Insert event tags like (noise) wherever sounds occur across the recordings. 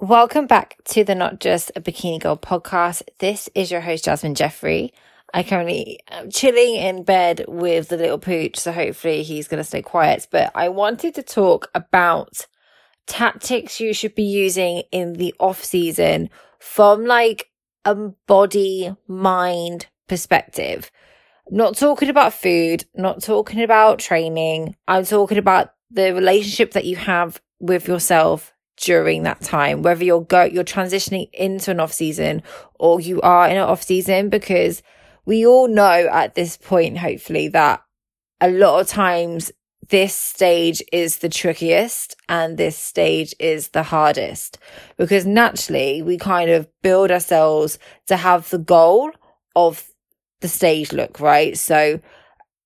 Welcome back to the Not Just a Bikini Girl podcast. This is your host, Jasmine Jeffrey. I currently am chilling in bed with the little pooch, so hopefully he's going to stay quiet. But I wanted to talk about tactics you should be using in the off season from like a body mind perspective. Not talking about food, not talking about training. I'm talking about the relationship that you have with yourself during that time, whether you're go, you're transitioning into an off season or you are in an off season, because we all know at this point, hopefully, that a lot of times this stage is the trickiest and this stage is the hardest because naturally we kind of build ourselves to have the goal of the stage look, right? So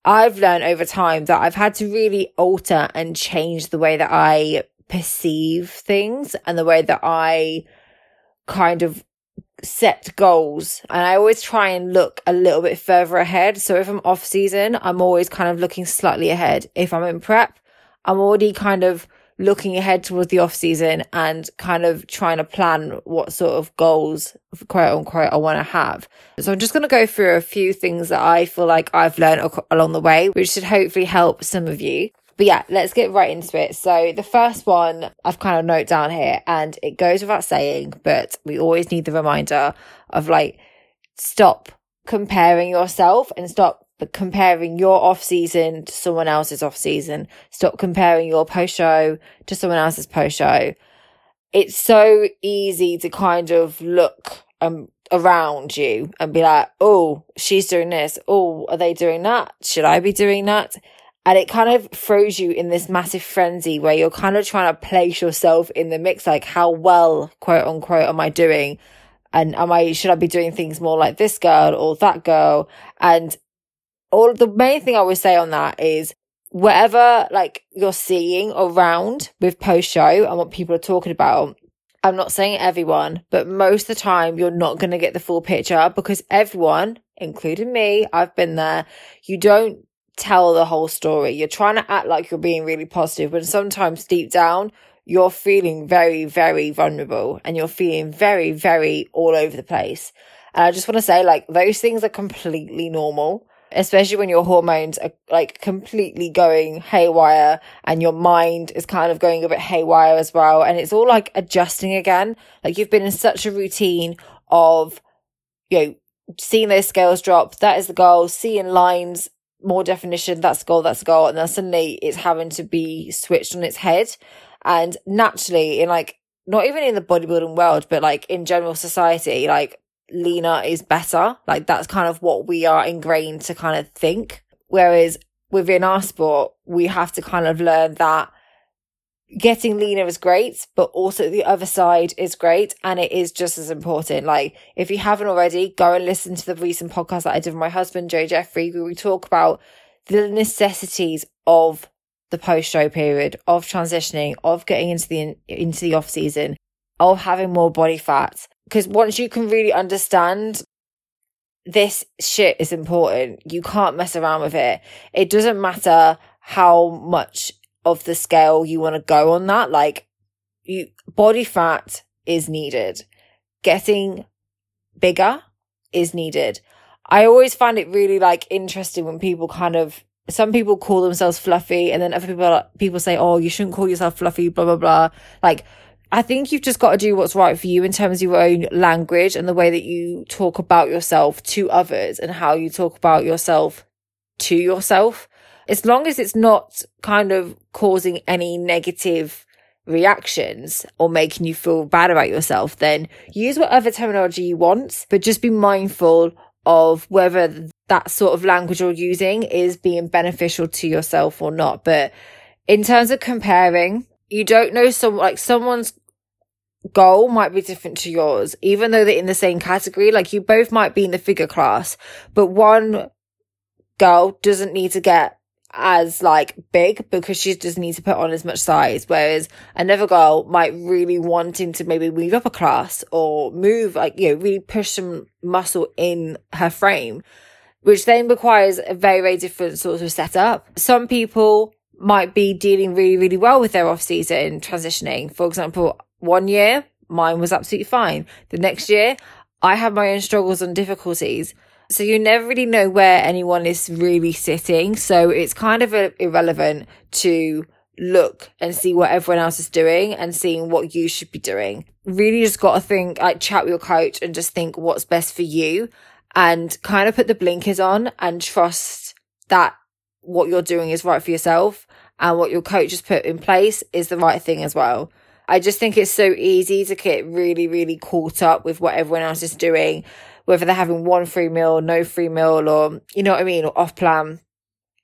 I've learned over time that I've had to really alter and change the way that I perceive things and the way that I kind of set goals. And I always try and look a little bit further ahead. So if I'm off season, I'm always kind of looking slightly ahead. If I'm in prep, I'm already kind of looking ahead towards the off season and kind of trying to plan what sort of goals, quote unquote, I want to have. So I'm just going to go through a few things that I feel like I've learned along the way, which should hopefully help some of you. But yeah, let's get right into it. So the first one I've kind of note down here and it goes without saying, but we always need the reminder of like, stop comparing yourself and stop comparing your off season to someone else's off season. Stop comparing your post show to someone else's post show. It's so easy to kind of look um, around you and be like, oh, she's doing this. Oh, are they doing that? Should I be doing that? And it kind of throws you in this massive frenzy where you're kind of trying to place yourself in the mix, like how well, quote unquote, am I doing? And am I, should I be doing things more like this girl or that girl? And all the main thing I would say on that is whatever like you're seeing around with post show and what people are talking about. I'm not saying everyone, but most of the time you're not going to get the full picture because everyone, including me, I've been there. You don't tell the whole story. You're trying to act like you're being really positive, but sometimes deep down, you're feeling very, very vulnerable and you're feeling very, very all over the place. And I just want to say, like, those things are completely normal, especially when your hormones are like completely going haywire and your mind is kind of going a bit haywire as well. And it's all like adjusting again. Like, you've been in such a routine of, you know, seeing those scales drop. That is the goal. Seeing lines more definition, that's a goal, that's a goal. And then suddenly it's having to be switched on its head. And naturally, in like, not even in the bodybuilding world, but like in general society, like leaner is better. Like that's kind of what we are ingrained to kind of think. Whereas within our sport, we have to kind of learn that getting leaner is great, but also the other side is great. And it is just as important. Like, if you haven't already, go and listen to the recent podcast that I did with my husband, Joe Jeffrey, where we talk about the necessities of the post show period, of transitioning, of getting into the, into the off season, of having more body fat. Because once you can really understand this shit is important, you can't mess around with it. It doesn't matter how much of the scale you want to go on that. Like you body fat is needed. Getting bigger is needed. I always find it really like interesting when people kind of some people call themselves fluffy and then other people people say, "Oh, you shouldn't call yourself fluffy," blah blah blah. Like I think you've just got to do what's right for you in terms of your own language and the way that you talk about yourself to others and how you talk about yourself to yourself as long as it's not kind of causing any negative reactions or making you feel bad about yourself, then use whatever terminology you want, but just be mindful of whether that sort of language you're using is being beneficial to yourself or not. But in terms of comparing, you don't know some like someone's goal might be different to yours, even though they're in the same category. Like you both might be in the figure class, but one girl doesn't need to get as like big because she just needs to put on as much size. Whereas another girl might really wanting to maybe move up a class or move like, you know, really push some muscle in her frame, which then requires a very, very different sort of setup. Some people might be dealing really, really well with their off season transitioning. For example, one year mine was absolutely fine. The next year, I had my own struggles and difficulties. So you never really know where anyone is really sitting. So it's kind of a, irrelevant to look and see what everyone else is doing and seeing what you should be doing. Really just got to think, like chat with your coach and just think what's best for you and kind of put the blinkers on and trust that what you're doing is right for yourself and what your coach has put in place is the right thing as well. I just think it's so easy to get really, really caught up with what everyone else is doing, whether they're having one free meal, no free meal, or you know what I mean, or off plan.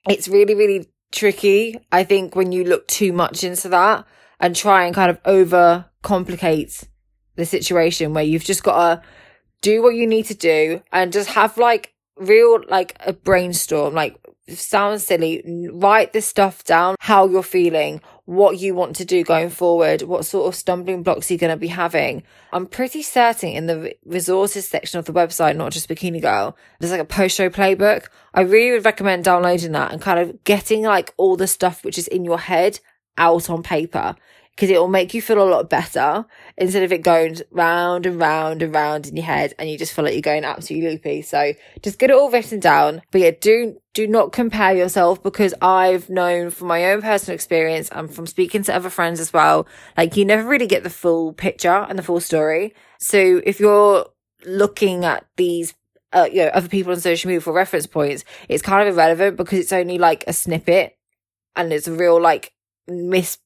It's really, really tricky. I think when you look too much into that and try and kind of over complicate the situation where you've just got to do what you need to do and just have like real, like a brainstorm, like sounds silly. Write this stuff down, how you're feeling, what you want to do going forward, what sort of stumbling blocks you're going to be having. I'm pretty certain in the resources section of the website, not just Bikini Girl, there's like a post show playbook. I really would recommend downloading that and kind of getting like all the stuff which is in your head out on paper because it will make you feel a lot better instead of it going round and round and round in your head and you just feel like you're going absolutely loopy. So just get it all written down. But yeah, do, do not compare yourself because I've known from my own personal experience and from speaking to other friends as well, like you never really get the full picture and the full story. So if you're looking at these uh, you know, other people on social media for reference points, it's kind of irrelevant because it's only like a snippet and it's a real like mis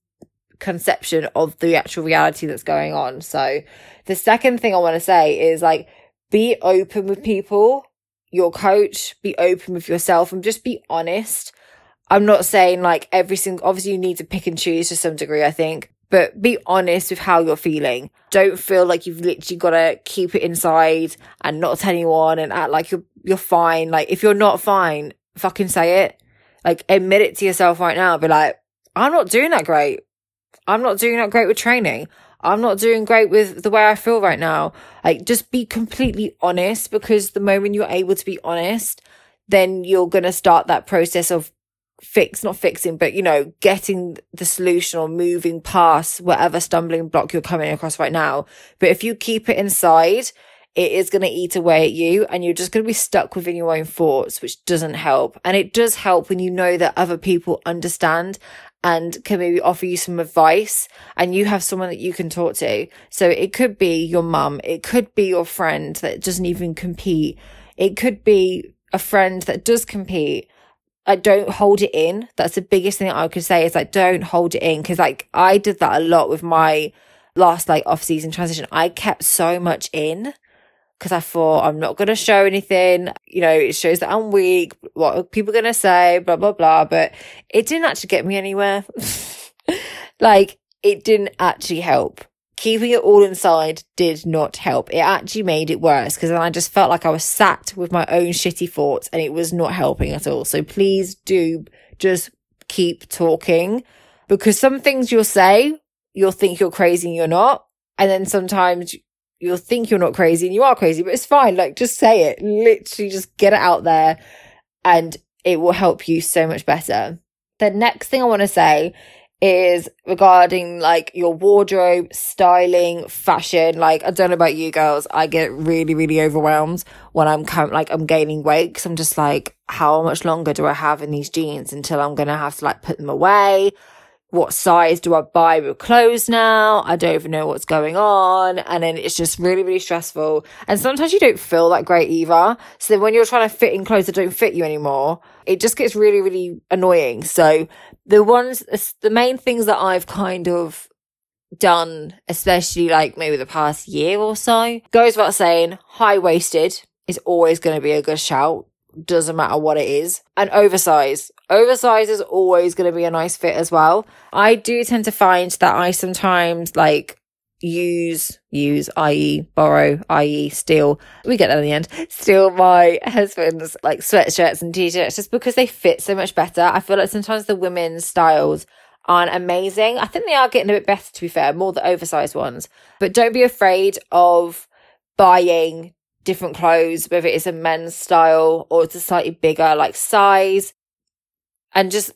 conception of the actual reality that's going on. So the second thing I want to say is like, be open with people, your coach, be open with yourself and just be honest. I'm not saying like every single, obviously you need to pick and choose to some degree, I think, but be honest with how you're feeling. Don't feel like you've literally got to keep it inside and not tell anyone and act like you're, you're fine. Like if you're not fine, fucking say it. Like admit it to yourself right now. Be like, I'm not doing that great. I'm not doing that great with training. I'm not doing great with the way I feel right now. Like, just be completely honest because the moment you're able to be honest, then you're going to start that process of fix, not fixing, but you know, getting the solution or moving past whatever stumbling block you're coming across right now. But if you keep it inside, it is going to eat away at you and you're just going to be stuck within your own thoughts, which doesn't help. And it does help when you know that other people understand and can maybe offer you some advice and you have someone that you can talk to. So it could be your mum. It could be your friend that doesn't even compete. It could be a friend that does compete. I don't hold it in. That's the biggest thing I could say is like, don't hold it in. Cause like I did that a lot with my last like off season transition. I kept so much in because I thought I'm not going to show anything. You know, it shows that I'm weak. What are people going to say? Blah, blah, blah. But it didn't actually get me anywhere. (laughs) like it didn't actually help. Keeping it all inside did not help. It actually made it worse because then I just felt like I was sat with my own shitty thoughts and it was not helping at all. So please do just keep talking because some things you'll say, you'll think you're crazy and you're not. And then sometimes you'll think you're not crazy and you are crazy, but it's fine. Like just say it. Literally just get it out there and it will help you so much better. The next thing I want to say is regarding like your wardrobe, styling, fashion. Like, I don't know about you girls. I get really, really overwhelmed when I'm like, I'm gaining weight because I'm just like, how much longer do I have in these jeans until I'm going to have to like put them away? What size do I buy with clothes now? I don't even know what's going on. And then it's just really, really stressful. And sometimes you don't feel that great either. So then when you're trying to fit in clothes that don't fit you anymore, it just gets really, really annoying. So the ones, the main things that I've kind of done, especially like maybe the past year or so, goes without saying, high waisted is always going to be a good shout doesn't matter what it is. And oversize. Oversize is always going to be a nice fit as well. I do tend to find that I sometimes like use, use, i.e. borrow, i.e. steal. We get that in the end. Steal my husband's like sweatshirts and t-shirts just because they fit so much better. I feel like sometimes the women's styles aren't amazing. I think they are getting a bit better to be fair, more the oversized ones. But don't be afraid of buying different clothes, whether it's a men's style or it's a slightly bigger like size. And just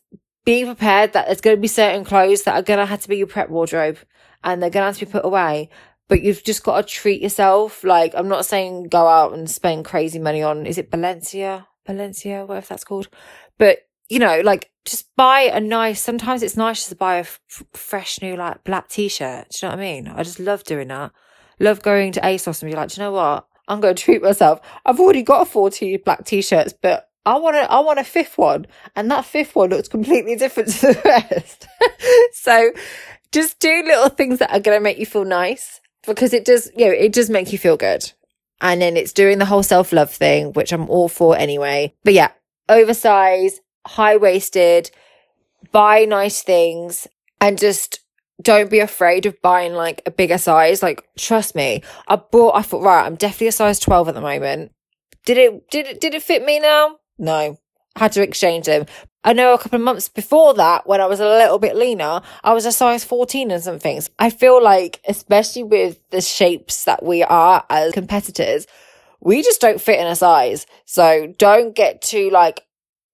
be prepared that there's going to be certain clothes that are going to have to be your prep wardrobe and they're going to have to be put away. but you've just got to treat yourself. Like, I'm not saying go out and spend crazy money on, is it Balenciaga? Balenciaga, whatever that's called. But, you know, like, just buy a nice, sometimes it's nice just to buy a f- fresh new, like, black t shirt. Do you know what I mean? I just love doing that. Love going to ASOS and be like, do you know what? I'm going to treat myself. I've already got a 40 black t shirts, but I want a, I want a fifth one. And that fifth one looks completely different to the (laughs) rest. (laughs) so just do little things that are going to make you feel nice because it does, you know, it does make you feel good. And then it's doing the whole self love thing, which I'm all for anyway. But yeah, oversized, high waisted, buy nice things and just don't be afraid of buying like a bigger size. Like, trust me, I bought, I thought, right, I'm definitely a size 12 at the moment. Did it, did it, did it fit me now? No. Had to exchange them. I know a couple of months before that, when I was a little bit leaner, I was a size 14 and some things. I feel like, especially with the shapes that we are as competitors, we just don't fit in a size. So don't get too like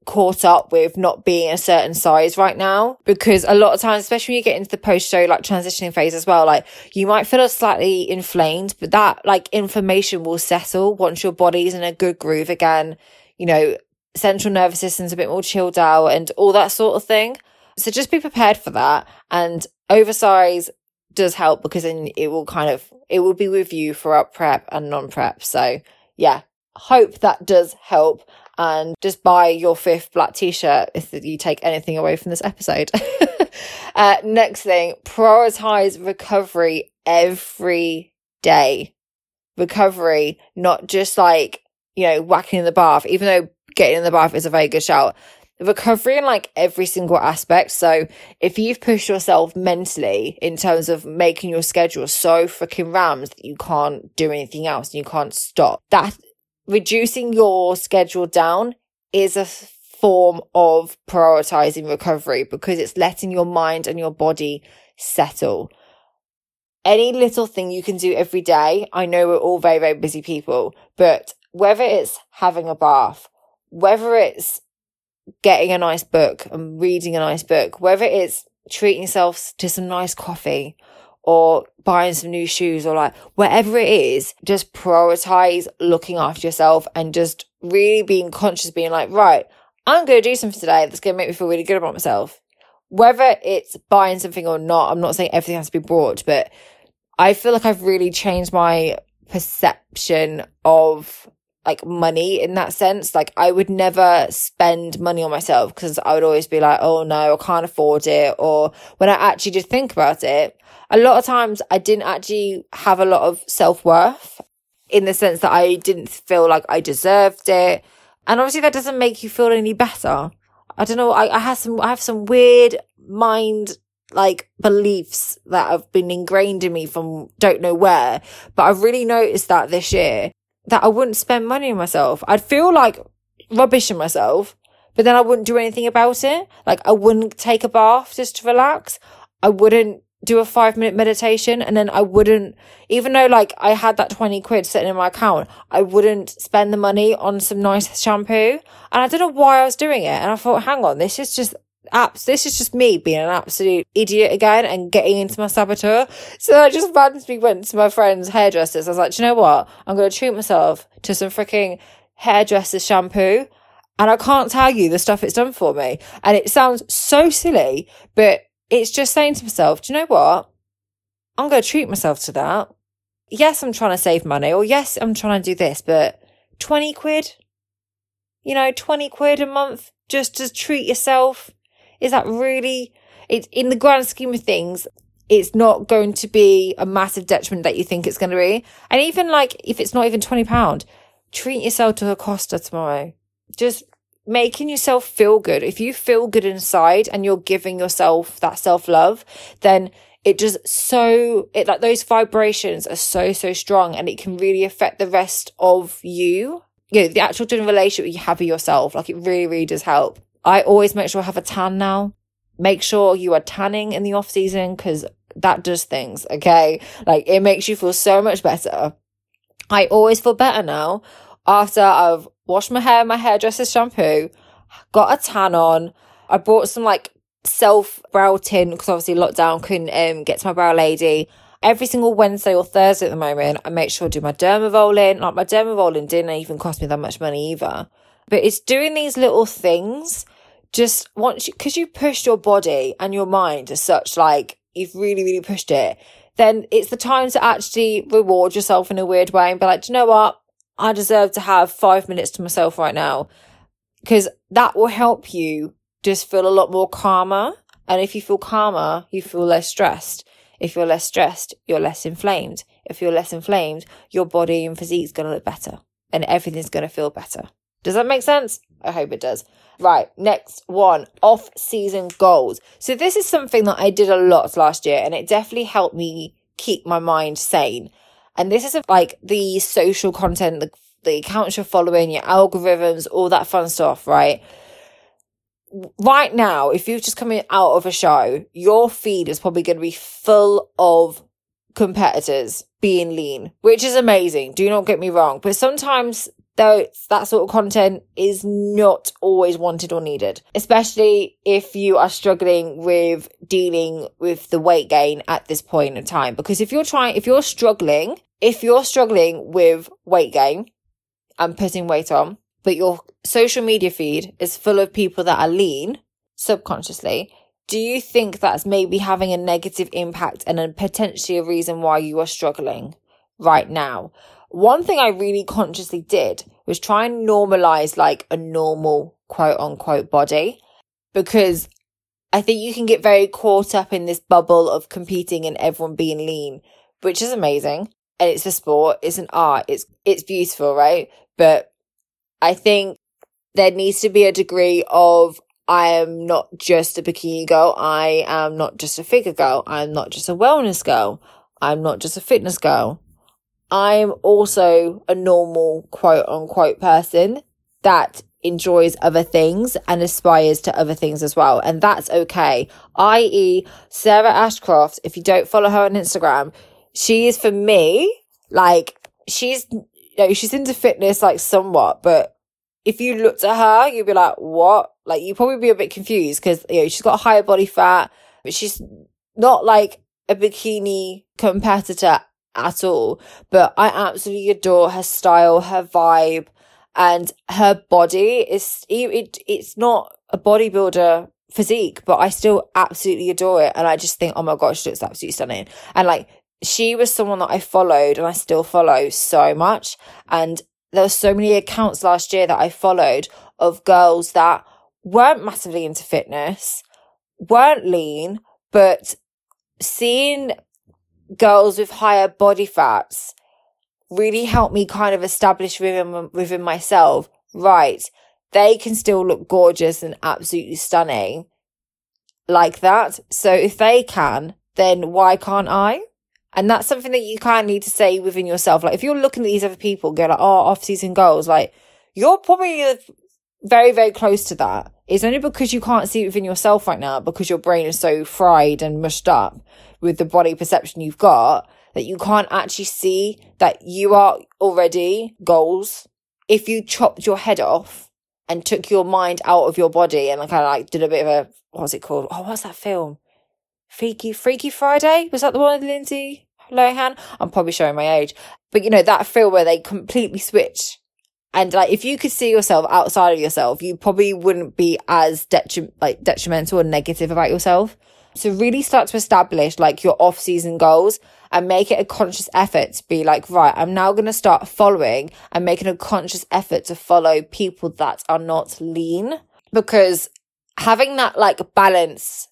caught up with not being a certain size right now because a lot of times especially when you get into the post show like transitioning phase as well like you might feel slightly inflamed but that like inflammation will settle once your body's in a good groove again you know central nervous system's a bit more chilled out and all that sort of thing. So just be prepared for that. And oversize does help because then it will kind of, it will be with you throughout prep and non prep. So yeah, hope that does help. And just buy your fifth black t shirt if you take anything away from this episode. (laughs) uh, next thing, prioritize recovery every day. Recovery, not just like, you know, whacking in the bath, even though getting in the bath is a very good shout. Recovery in like every single aspect. So if you've pushed yourself mentally in terms of making your schedule so freaking rammed that you can't do anything else and you can't stop, that reducing your schedule down is a form of prioritizing recovery because it's letting your mind and your body settle. Any little thing you can do every day. I know we're all very, very busy people, but whether it's having a bath, whether it's getting a nice book and reading a nice book, whether it's treating yourself to some nice coffee or buying some new shoes or like whatever it is, just prioritize looking after yourself and just really being conscious, being like, right, I'm going to do something today that's going to make me feel really good about myself. Whether it's buying something or not, I'm not saying everything has to be bought, but I feel like I've really changed my perception of like money in that sense. Like I would never spend money on myself because I would always be like, oh no, I can't afford it. Or when I actually did think about it, a lot of times I didn't actually have a lot of self worth in the sense that I didn't feel like I deserved it. And obviously that doesn't make you feel any better. I don't know. I, I have some, I have some weird mind like beliefs that have been ingrained in me from don't know where, but I've really noticed that this year that I wouldn't spend money on myself. I'd feel like rubbish in myself, but then I wouldn't do anything about it. Like I wouldn't take a bath just to relax. I wouldn't do a five minute meditation and then I wouldn't, even though like I had that 20 quid sitting in my account, I wouldn't spend the money on some nice shampoo. And I don't know why I was doing it. And I thought, hang on, this is just apps. This is just me being an absolute idiot again and getting into my saboteur. So I just randomly went to my friend's hairdressers. I was like, you know what? I'm going to treat myself to some freaking hairdresser's shampoo. And I can't tell you the stuff it's done for me. And it sounds so silly, but it's just saying to myself, do you know what? I'm going to treat myself to that. Yes, I'm trying to save money, or yes, I'm trying to do this, but 20 quid? You know, 20 quid a month just to treat yourself is that really, it's in the grand scheme of things, it's not going to be a massive detriment that you think it's going to be. And even like, if it's not even £20, treat yourself to a Costa tomorrow. Just making yourself feel good. If you feel good inside and you're giving yourself that self love, then it just so it like those vibrations are so so strong and it can really affect the rest of you you know the actual doing relationship you have with yourself like it really really does help I always make sure I have a tan now. Make sure you are tanning in the off season because that does things. Okay. Like it makes you feel so much better. I always feel better now after I've washed my hair, my hairdresser's shampoo, got a tan on. I bought some like self brow tint because obviously lockdown couldn't um, get to my brow lady. every single Wednesday or Thursday at the moment, I make sure to do my dermavolin. Like my dermavolin didn't even cost me that much money either. But it's doing these little things just once you, cause you pushed your body and your mind as such, like you've really, really pushed it, then it's the time to actually reward yourself in a weird way and be like, you know what? I deserve to have five minutes to myself right now. Cause that will help you just feel a lot more calmer. And if you feel calmer, you feel less stressed. If you're less stressed, you're less inflamed. If you're less inflamed, your body and physique is going to look better and everything's going to feel better. Does that make sense? I hope it does. Right, next one off season goals. So, this is something that I did a lot last year and it definitely helped me keep my mind sane. And this is like the social content, the, the accounts you're following, your algorithms, all that fun stuff, right? Right now, if you've just coming out of a show, your feed is probably going to be full of competitors being lean, which is amazing. Do not get me wrong. But sometimes though that sort of content is not always wanted or needed, especially if you are struggling with dealing with the weight gain at this point in time. Because if you're trying, if you're struggling, if you're struggling with weight gain and putting weight on, but your social media feed is full of people that are lean subconsciously, do you think that's maybe having a negative impact and a potentially a reason why you are struggling right now? One thing I really consciously did was try and normalize like a normal quote unquote body because I think you can get very caught up in this bubble of competing and everyone being lean, which is amazing. And it's a sport, it's an art, it's it's beautiful, right? But I think there needs to be a degree of I am not just a bikini girl, I am not just a figure girl, I'm not just a wellness girl, I'm not just a fitness girl. I'm also a normal quote unquote person that enjoys other things and aspires to other things as well. And that's okay. I.e. Sarah Ashcroft, if you don't follow her on Instagram, she is for me, like she's, you know, she's into fitness like somewhat, but if you looked at her, you'd be like, what? Like you'd probably be a bit confused because, you know, she's got higher body fat, but she's not like a bikini competitor at all. But I absolutely adore her style, her vibe, and her body is, it, it's not a bodybuilder physique, but I still absolutely adore it. And I just think, oh my gosh, she looks absolutely stunning. And like, she was someone that I followed and I still follow so much. And there were so many accounts last year that I followed of girls that weren't massively into fitness, weren't lean, but seeing girls with higher body fats really helped me kind of establish within, within myself, right, they can still look gorgeous and absolutely stunning like that. So if they can, then why can't I? And that's something that you kind of need to say within yourself. Like if you're looking at these other people, go like, oh, off season goals, like you're probably very, very close to that. It's only because you can't see it within yourself right now because your brain is so fried and mushed up with the body perception you've got that you can't actually see that you are already goals. If you chopped your head off and took your mind out of your body and kind of like did a bit of a, what's it called? Oh, what's that film? Freaky, Freaky Friday? Was that the one with Lindsay Lohan? I'm probably showing my age. But you know, that film where they completely switch. And like, if you could see yourself outside of yourself, you probably wouldn't be as detri- like detrimental or negative about yourself. So really start to establish like your off season goals and make it a conscious effort to be like, right, I'm now going to start following and making a conscious effort to follow people that are not lean. Because having that like balance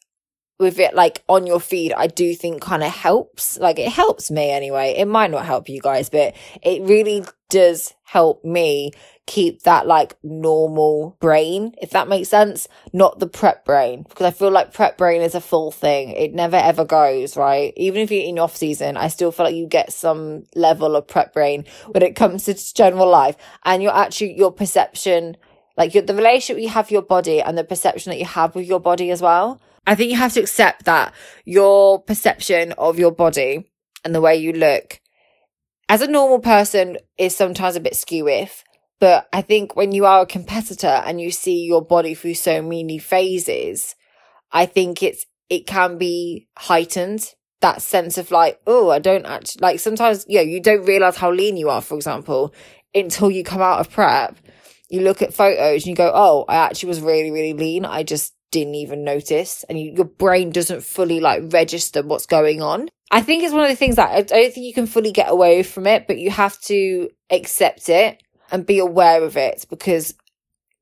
with it like on your feed, I do think kind of helps. Like it helps me anyway. It might not help you guys, but it really does help me keep that like normal brain, if that makes sense, not the prep brain. Because I feel like prep brain is a full thing. It never ever goes, right? Even if you're in off season, I still feel like you get some level of prep brain when it comes to general life and your actually, your perception, like your, the relationship you have your body and the perception that you have with your body as well. I think you have to accept that your perception of your body and the way you look as a normal person is sometimes a bit skew if. but I think when you are a competitor and you see your body through so many phases, I think it's, it can be heightened that sense of like, oh, I don't actually like sometimes, know, you don't realize how lean you are, for example, until you come out of prep. You look at photos and you go, oh, I actually was really, really lean. I just didn't even notice. And you, your brain doesn't fully like register what's going on. I think it's one of the things that I don't think you can fully get away from it, but you have to accept it and be aware of it because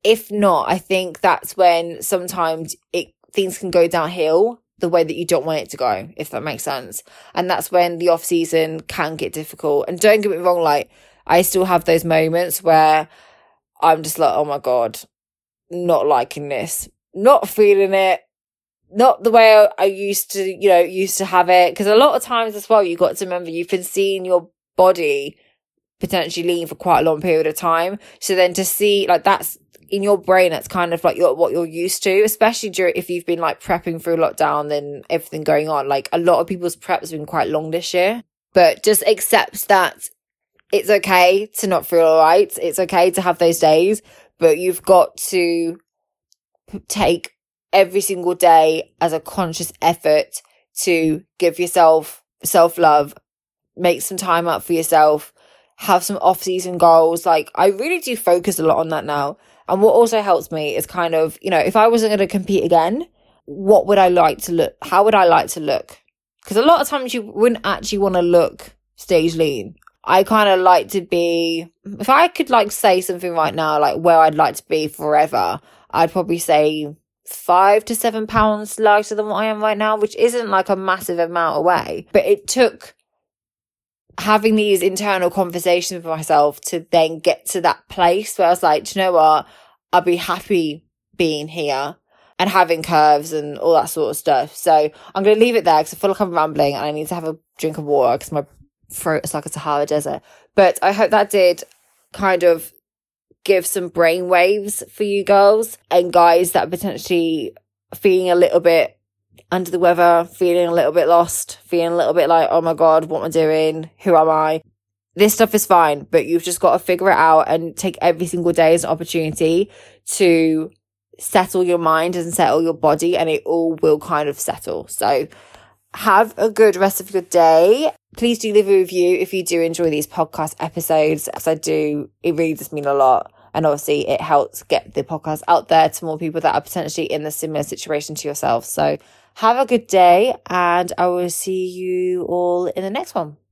if not, I think that's when sometimes it things can go downhill the way that you don't want it to go, if that makes sense. And that's when the off season can get difficult. And don't get me wrong, like I still have those moments where I'm just like, oh my God, not liking this, not feeling it, not the way I used to, you know, used to have it. Cause a lot of times as well, you've got to remember you've been seeing your body potentially lean for quite a long period of time. So then to see like that's in your brain, that's kind of like your, what you're used to, especially during, if you've been like prepping through lockdown and everything going on. Like a lot of people's preps have been quite long this year, but just accept that it's okay to not feel all right. It's okay to have those days, but you've got to take every single day as a conscious effort to give yourself self love, make some time up for yourself, have some off season goals. Like I really do focus a lot on that now. And what also helps me is kind of, you know, if I wasn't going to compete again, what would I like to look? How would I like to look? Because a lot of times you wouldn't actually want to look stage lean. I kind of like to be, if I could like say something right now, like where I'd like to be forever, I'd probably say five to seven pounds lighter than what I am right now, which isn't like a massive amount away. But it took having these internal conversations with myself to then get to that place where I was like, you know what? I'll be happy being here and having curves and all that sort of stuff. So I'm going to leave it there because I feel like I'm rambling and I need to have a drink of water because my throat is like a Sahara desert. But I hope that did kind of give some brain waves for you girls and guys that are potentially feeling a little bit under the weather, feeling a little bit lost, feeling a little bit like, oh my God, what am I doing? Who am I? This stuff is fine, but you've just got to figure it out and take every single day as an opportunity to settle your mind and settle your body and it all will kind of settle. So have a good rest of your day. Please do leave a review if you do enjoy these podcast episodes, because I do, it really does mean a lot. And obviously, it helps get the podcast out there to more people that are potentially in the similar situation to yourself. So, have a good day, and I will see you all in the next one.